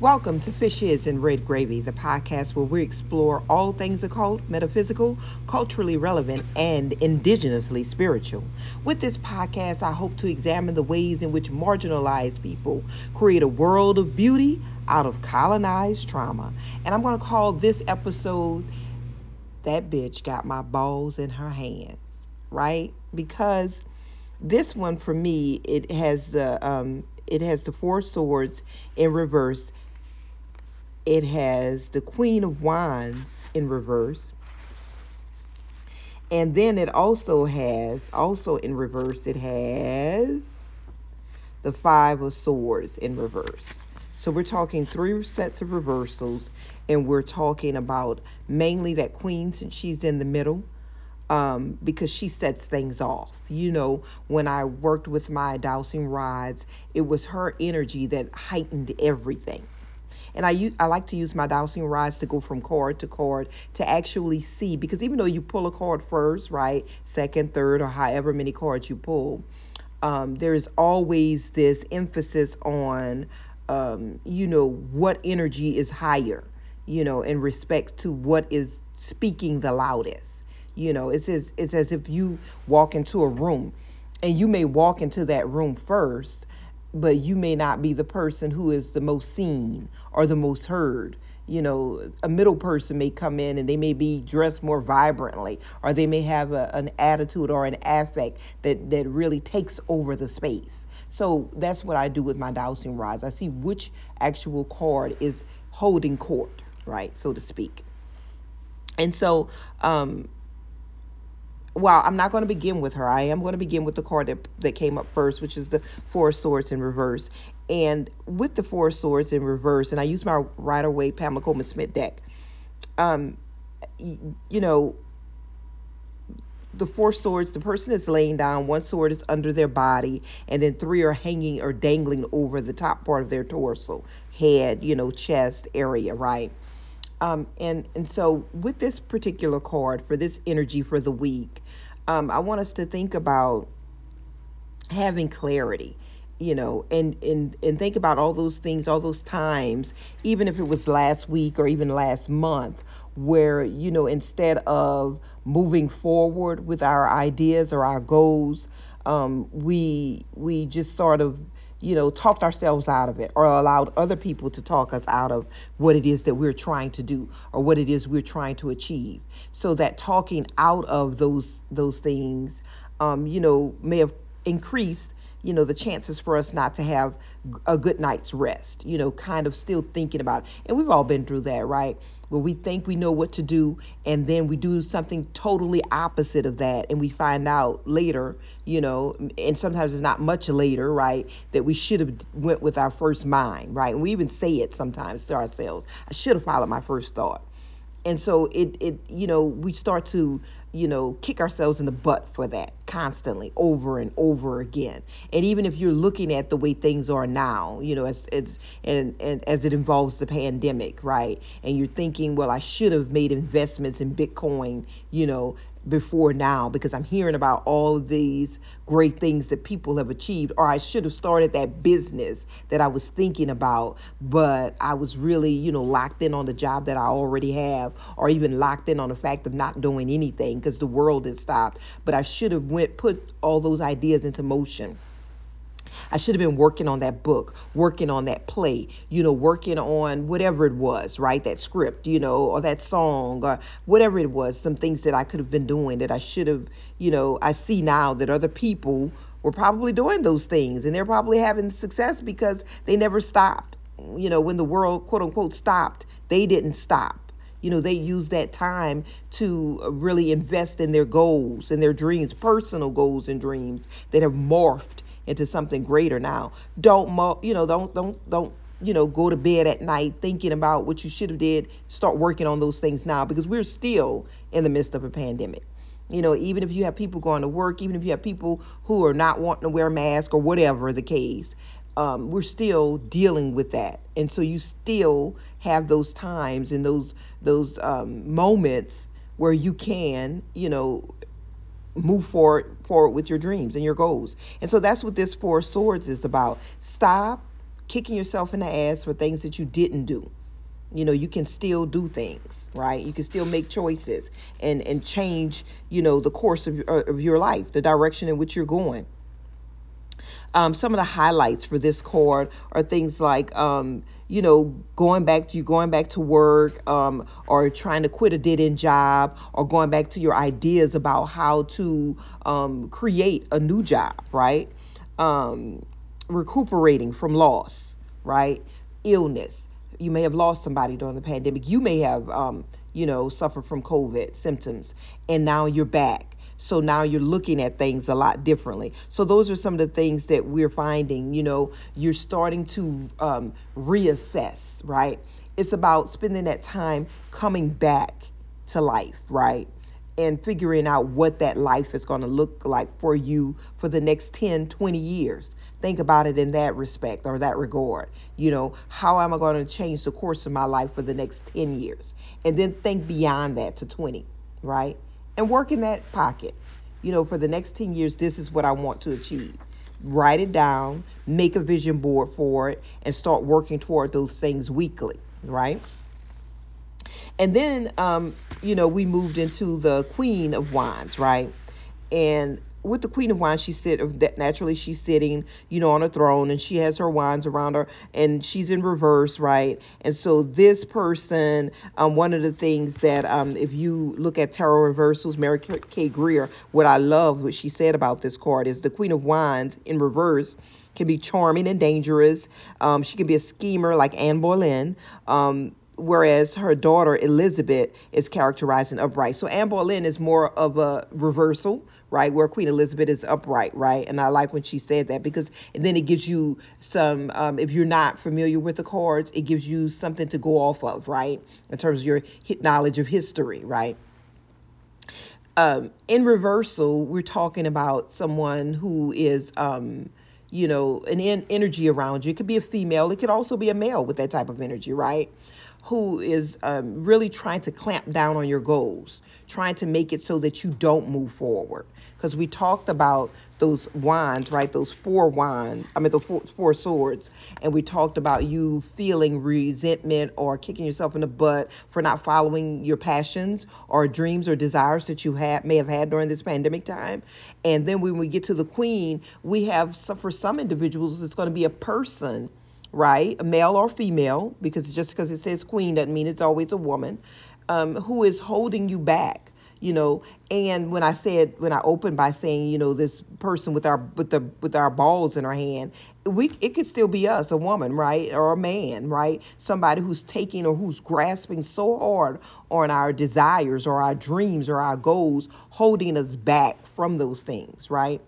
Welcome to Fish Heads and Red Gravy, the podcast where we explore all things occult, metaphysical, culturally relevant, and indigenously spiritual. With this podcast, I hope to examine the ways in which marginalized people create a world of beauty out of colonized trauma. And I'm going to call this episode That Bitch Got My Balls in Her Hands, right? Because this one for me, it has the. Um, it has the four swords in reverse it has the Queen of Wands in reverse. And then it also has, also in reverse, it has the Five of Swords in reverse. So we're talking three sets of reversals, and we're talking about mainly that Queen since she's in the middle. Um, because she sets things off. You know, when I worked with my dowsing rods, it was her energy that heightened everything. And I I like to use my dowsing rods to go from card to card to actually see because even though you pull a card first, right, second, third, or however many cards you pull, um, there's always this emphasis on, um, you know, what energy is higher, you know, in respect to what is speaking the loudest. You know, it's as, it's as if you walk into a room and you may walk into that room first but you may not be the person who is the most seen or the most heard. You know, a middle person may come in and they may be dressed more vibrantly, or they may have a, an attitude or an affect that, that really takes over the space. So that's what I do with my dowsing rods. I see which actual card is holding court, right, so to speak. And so um, well, I'm not going to begin with her. I am going to begin with the card that, that came up first, which is the Four Swords in reverse. And with the Four Swords in reverse, and I use my Rider Waite Pamela Colman Smith deck, um, you know, the four swords, the person is laying down, one sword is under their body, and then three are hanging or dangling over the top part of their torso, head, you know, chest area, right? Um, and and so with this particular card for this energy for the week, um, I want us to think about having clarity you know and and and think about all those things all those times even if it was last week or even last month where you know instead of moving forward with our ideas or our goals um, we we just sort of you know, talked ourselves out of it or allowed other people to talk us out of what it is that we're trying to do or what it is we're trying to achieve. So that talking out of those those things, um, you know, may have increased you know the chances for us not to have a good night's rest you know kind of still thinking about it. and we've all been through that right where we think we know what to do and then we do something totally opposite of that and we find out later you know and sometimes it's not much later right that we should have went with our first mind right? And we even say it sometimes to ourselves i should have followed my first thought. And so it it you know we start to you know kick ourselves in the butt for that constantly over and over again. And even if you're looking at the way things are now you know as it's and, and as it involves the pandemic right? And you're thinking well i should have made investments in bitcoin you know before now because I'm hearing about all these great things that people have achieved, or I should have started that business that I was thinking about, but I was really, you know, locked in on the job that I already have, or even locked in on the fact of not doing anything because the world has stopped. But I should have went put all those ideas into motion. I should have been working on that book, working on that play, you know, working on whatever it was, right? That script, you know, or that song or whatever it was, some things that I could have been doing that I should have, you know, I see now that other people were probably doing those things and they're probably having success because they never stopped. You know, when the world, quote unquote, stopped, they didn't stop you know they use that time to really invest in their goals and their dreams personal goals and dreams that have morphed into something greater now. Don't you know, don't don't don't you know, go to bed at night thinking about what you should have did. Start working on those things now because we're still in the midst of a pandemic. You know, even if you have people going to work, even if you have people who are not wanting to wear masks or whatever the case, um, we're still dealing with that, and so you still have those times and those those um, moments where you can, you know, move forward forward with your dreams and your goals. And so that's what this four swords is about. Stop, kicking yourself in the ass for things that you didn't do. You know, you can still do things, right? You can still make choices and and change, you know, the course of, of your life, the direction in which you're going. Um, some of the highlights for this card are things like, um, you know, going back to you going back to work, um, or trying to quit a dead end job, or going back to your ideas about how to um, create a new job, right? Um, recuperating from loss, right? Illness. You may have lost somebody during the pandemic. You may have, um, you know, suffered from COVID symptoms, and now you're back so now you're looking at things a lot differently. So those are some of the things that we're finding. You know, you're starting to um, reassess, right? It's about spending that time coming back to life, right? And figuring out what that life is going to look like for you for the next 10, 20 years. Think about it in that respect or that regard. You know, how am I going to change the course of my life for the next 10 years? And then think beyond that to 20, right? And work in that pocket. You know, for the next 10 years, this is what I want to achieve. Write it down, make a vision board for it, and start working toward those things weekly, right? And then, um, you know, we moved into the Queen of Wands, right? And with the Queen of Wands, she sit naturally she's sitting, you know, on a throne, and she has her wands around her, and she's in reverse, right? And so this person, um, one of the things that, um, if you look at tarot reversals, Mary K. Greer, what I love what she said about this card is the Queen of Wands in reverse can be charming and dangerous. Um, she can be a schemer like Anne Boleyn. Um, whereas her daughter Elizabeth is characterized and upright. So Anne Boleyn is more of a reversal, right? Where Queen Elizabeth is upright, right? And I like when she said that because then it gives you some, um, if you're not familiar with the cards, it gives you something to go off of, right? In terms of your knowledge of history, right? Um, in reversal, we're talking about someone who is, um, you know, an en- energy around you. It could be a female, it could also be a male with that type of energy, right? Who is um, really trying to clamp down on your goals, trying to make it so that you don't move forward. Because we talked about those wands, right? Those four wands, I mean, the four, four, swords. And we talked about you feeling resentment or kicking yourself in the butt for not following your passions or dreams or desires that you may have had during this pandemic time. And then when we get to the queen, we have, some, for some individuals, it's going to be a person right? A male or female, because just because it says queen doesn't mean it's always a woman, um, who is holding you back. You know, and when I said when I opened by saying, you know, this person with our with the with our balls in our hand, we it could still be us, a woman, right, or a man, right, somebody who's taking or who's grasping so hard on our desires or our dreams or our goals, holding us back from those things, right?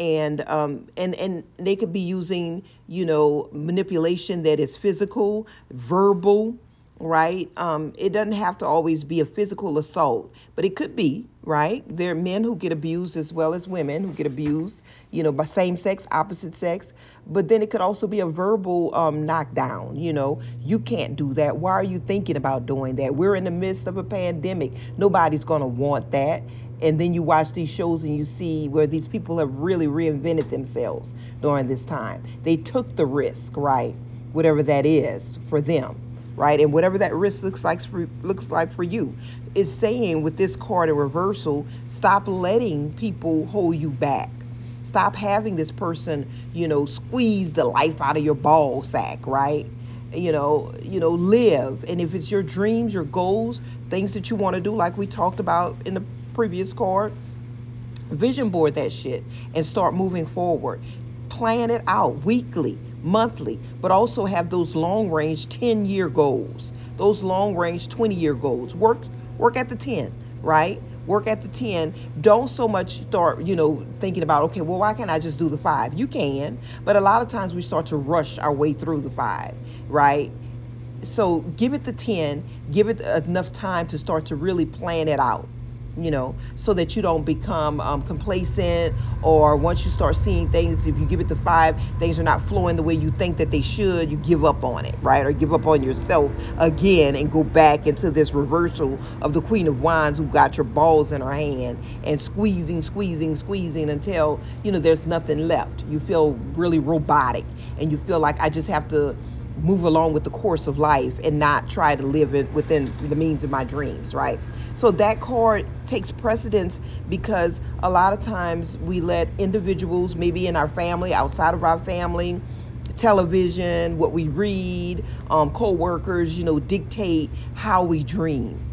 And um, and and they could be using you know manipulation that is physical, verbal, right? Um, it doesn't have to always be a physical assault, but it could be, right? There are men who get abused as well as women who get abused, you know, by same sex, opposite sex. But then it could also be a verbal um, knockdown. You know, you can't do that. Why are you thinking about doing that? We're in the midst of a pandemic. Nobody's going to want that and then you watch these shows and you see where these people have really reinvented themselves during this time. They took the risk, right? Whatever that is for them, right? And whatever that risk looks like for looks like for you. It's saying with this card in reversal, stop letting people hold you back. Stop having this person, you know, squeeze the life out of your ball sack, right? you know you know live and if it's your dreams your goals things that you want to do like we talked about in the previous card, vision board that shit and start moving forward. Plan it out weekly, monthly, but also have those long range 10 year goals, those long range 20 year goals. Work work at the 10, right? Work at the 10. Don't so much start, you know, thinking about, okay, well, why can't I just do the five? You can, but a lot of times we start to rush our way through the five, right? So give it the 10, give it enough time to start to really plan it out you know, so that you don't become um, complacent or once you start seeing things, if you give it the five, things are not flowing the way you think that they should, you give up on it, right? Or give up on yourself again and go back into this reversal of the Queen of Wands who got your balls in her hand and squeezing, squeezing, squeezing until, you know, there's nothing left. You feel really robotic and you feel like I just have to move along with the course of life and not try to live it within the means of my dreams, right? So that card takes precedence because a lot of times we let individuals, maybe in our family, outside of our family, television, what we read, um, co-workers, you know, dictate how we dream.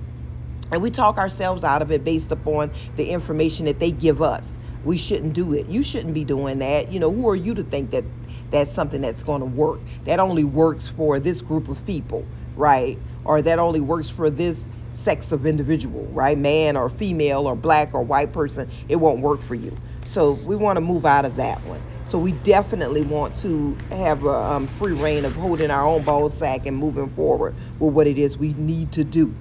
And we talk ourselves out of it based upon the information that they give us. We shouldn't do it. You shouldn't be doing that. You know, who are you to think that that's something that's going to work? That only works for this group of people, right? Or that only works for this sex of individual, right? Man or female or black or white person, it won't work for you. So we want to move out of that one. So we definitely want to have a um, free rein of holding our own ball sack and moving forward with what it is we need to do.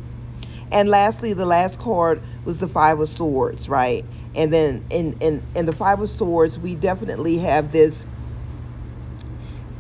And lastly, the last card was the Five of Swords, right? And then in in in the Five of Swords, we definitely have this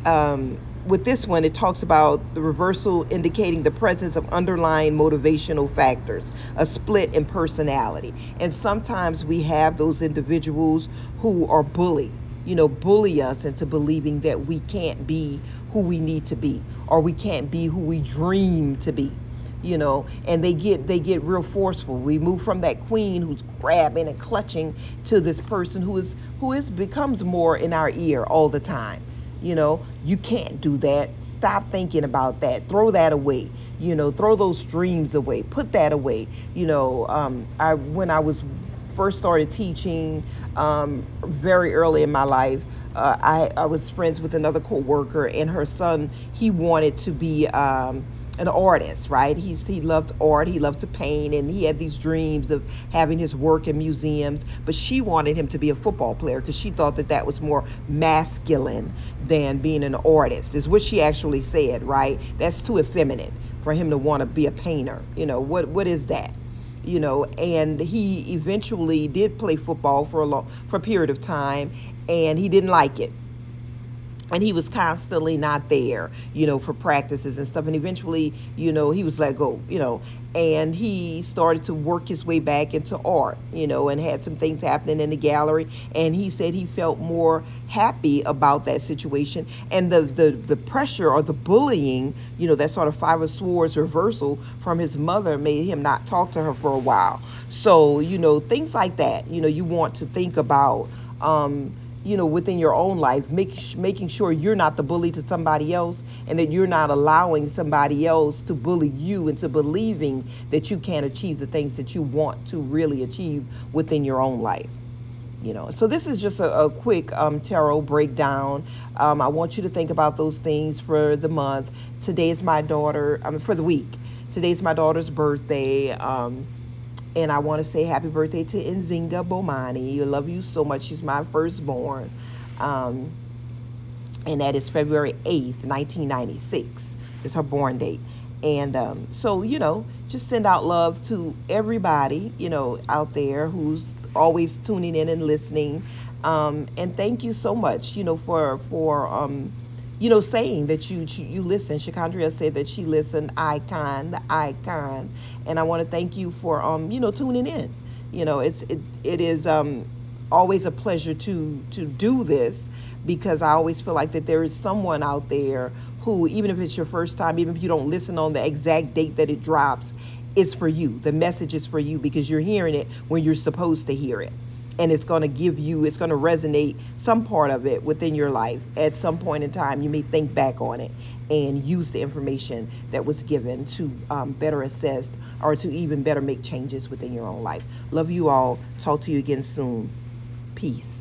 um, with this one, it talks about the reversal indicating the presence of underlying motivational factors, a split in personality. And sometimes we have those individuals who are bully, you know, bully us into believing that we can't be who we need to be or we can't be who we dream to be you know. And they get they get real forceful. We move from that queen who's grabbing and clutching to this person who is who is becomes more in our ear all the time you know, you can't do that. Stop thinking about that. Throw that away. You know, throw those dreams away. Put that away. You know, um, I when I was first started teaching um, very early in my life, uh, I, I was friends with another co-worker and her son he wanted to be. Um, an artist, right? He loved art, he loved to paint, and he had these dreams of having his work in museums. But she wanted him to be a football player because she thought that that was more masculine than being an artist. Is what she actually said, right? That's too effeminate for him to want to be a painter. You know what? What is that? you know and he eventually did play football for a long for a period of time and he didn't like it and he was constantly not there, you know, for practices and stuff. And eventually, you know, he was let go, you know, and he started to work his way back into art, you know, and had some things happening in the gallery. And he said he felt more happy about that situation. And the the the pressure or the bullying, you know, that sort of five of swords reversal from his mother made him not talk to her for a while. So, you know, things like that, you know, you want to think about. Um, you know within your own life make, making sure you're not the bully to somebody else and that you're not allowing somebody else to bully you into believing that you can't achieve the things that you want to really achieve within your own life you know. So this is just a, a quick um, tarot breakdown. Um, i want you to think about those things for the month. Today is my daughter i mean for the week. Today's my daughter's birthday. Um, and I want to say happy birthday to Nzinga Bomani. I love you so much. She's my firstborn. Um, and that is February 8th, 1996 is her born date. And um, so, you know, just send out love to everybody, you know, out there who's always tuning in and listening. Um, and thank you so much, you know, for for um, you know, saying that you you listen. Shakandria said that she listened. Icon, the icon, and I want to thank you for um, you know, tuning in. You know, it's it it is um always a pleasure to to do this because I always feel like that there is someone out there who, even if it's your first time, even if you don't listen on the exact date that it drops, it's for you. The message is for you because you're hearing it when you're supposed to hear it and it's going to give you it's going to resonate some part of it within your life. At some point in time you may think back on it and use the information that was given to um, better assess or to even better make changes within your own life. Love you all. Talk to you again soon. Peace